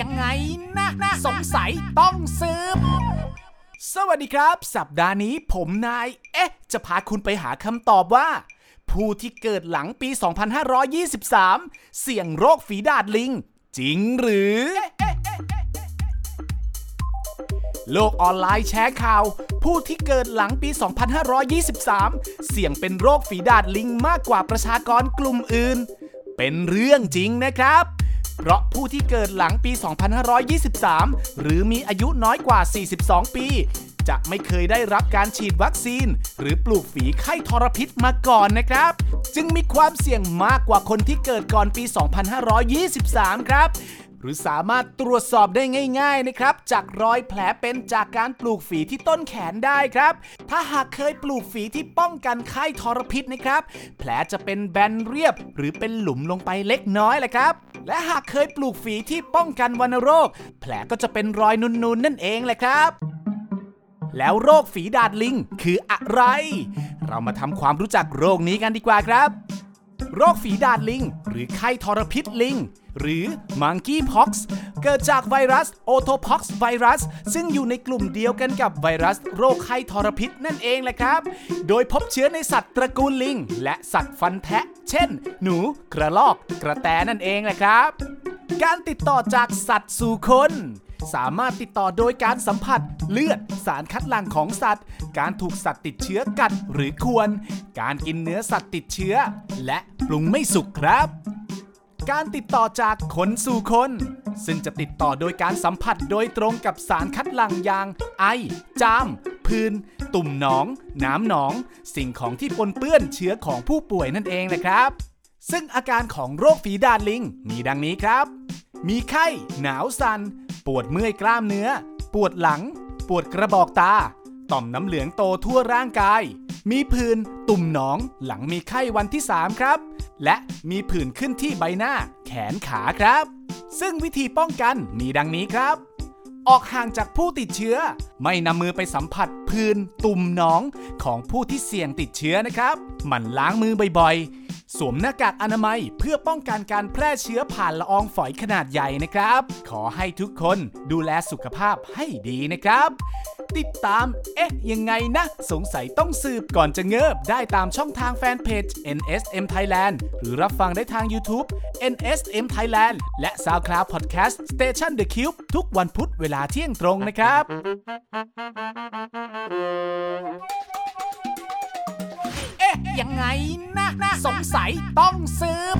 ยังไงนะนะสงสัยต้องสืบสวัสดีครับ สัปดาห์นี้ผมนาย เอ๊ะ จะพาคุณไปหาคำตอบว่า ผู้ที่เกิดหลังปี 2523 เสี่ยงโรคฝีดาดลิง จริงหรือ โลกออนไลน์แชร์ข่าว ผู้ที่เกิดหลังปี 2523 เสี่ยงเป็นโรคฝีดาดลิงมากกว่าประชากรกลุ่มอื่น เป็นเรื่องจริงนะครับ เพราะผู้ที่เกิดหลังปี 2523 หรือมีอายุน้อยกว่า 42 ปี จะไม่เคยได้รับการฉีดวัคซีน หรือปลูกฝีไข้ทรพิษมาก่อนนะครับ จึงมีความเสี่ยงมากกว่าคนที่เกิดก่อนปี 2523 ครับ หรือสามารถตรวจสอบได้ง่าย ๆนะครับ จากรอยแผลเป็นจากการปลูกฝีที่ต้นแขนได้ครับ ถ้าหากเคยปลูกฝีที่ป้องกันไข้ทรพิษนะครับ แผลจะเป็นแบนเรียบ หรือเป็นหลุมลงไปเล็กน้อยแหละครับ และหากเคยปลูกฝีที่ป้องกันวัณโรค แผลก็จะเป็นรอยนูนๆนนั่นเองแหละครับแล้วโรคฝีดาดลิงคืออะไร เรามาทำความรู้จักโรคนี้กันดีกว่าครับ โรคฝีดาดลิง หรือไข้ทรพิษลิง หรือ Monkeypox เกิดจากไวรัส Otopox ไวรัส ซึ่งอยู่ในกลุ่มเดียวกันกับไวรัสโรคไข้ทรพิษนั่นเองแหละครับ โดยพบเชื้อในสัตว์ตระกูลลิง และสัตว์ฟันแทะ เช่น หนู กระรอก กระแตนั่นเองแหละครับ การติดต่อจากสัตว์สู่คน สามารถติดต่อโดยการสัมผัส เลือด สารคัดหลั่งของสัตว์ การถูกสัตว์ติดเชื้อกัดหรือควร การกินเนื้อสัตว์ติดเชื้อ และปรุงไม่สุกครับการติดต่อจากคนสู่คน ซึ่งจะติดต่อโดยการสัมผัสโดยตรงกับสารคัดหลั่งอย่าง ไอ จาม พื้น ตุ่มหนอง น้ำหนอง สิ่งของที่ปนเปื้อนเชื้อของผู้ป่วยนั่นเองนะครับ ซึ่งอาการของโรคฝีดาดลิงมีดังนี้ครับ มีไข้ หนาวสัน่น ปวดเมื่อยกล้ามเนื้อ ปวดหลัง ปวดกระบอกตา ต่อมน้ำเหลืองโตทั่วร่างกาย มีผื่นตุ่มหนองหลังมีไข้วันที่ 3 ครับ และมีผื่นขึ้นที่ใบหน้า แขนขาครับ ซึ่งวิธีป้องกันมีดังนี้ครับ ออกห่างจากผู้ติดเชื้อ ไม่นำมือไปสัมผัสพื้นตุ่มหนองของผู้ที่เสี่ยงติดเชื้อนะครับ หมั่นล้างมือบ่อยๆ สวมหน้ากากอนามัยเพื่อป้องกันการแพร่เชื้อผ่านละอองฝอยขนาดใหญ่นะครับ ขอให้ทุกคนดูแลสุขภาพให้ดีนะครับ ติดตาม เอ๊ะ ยังไงนะ สงสัยต้องสืบก่อนจะเงิบ ได้ตามช่องทางแฟนเพจ NSM Thailand หรือรับฟังได้ทาง YouTube NSM Thailand และ SoundCloud Podcast Station The Cube ทุกวันพุธเวลาเที่ยงตรงนะครับ ยังไงนะนะ สงสัยต้องสืบ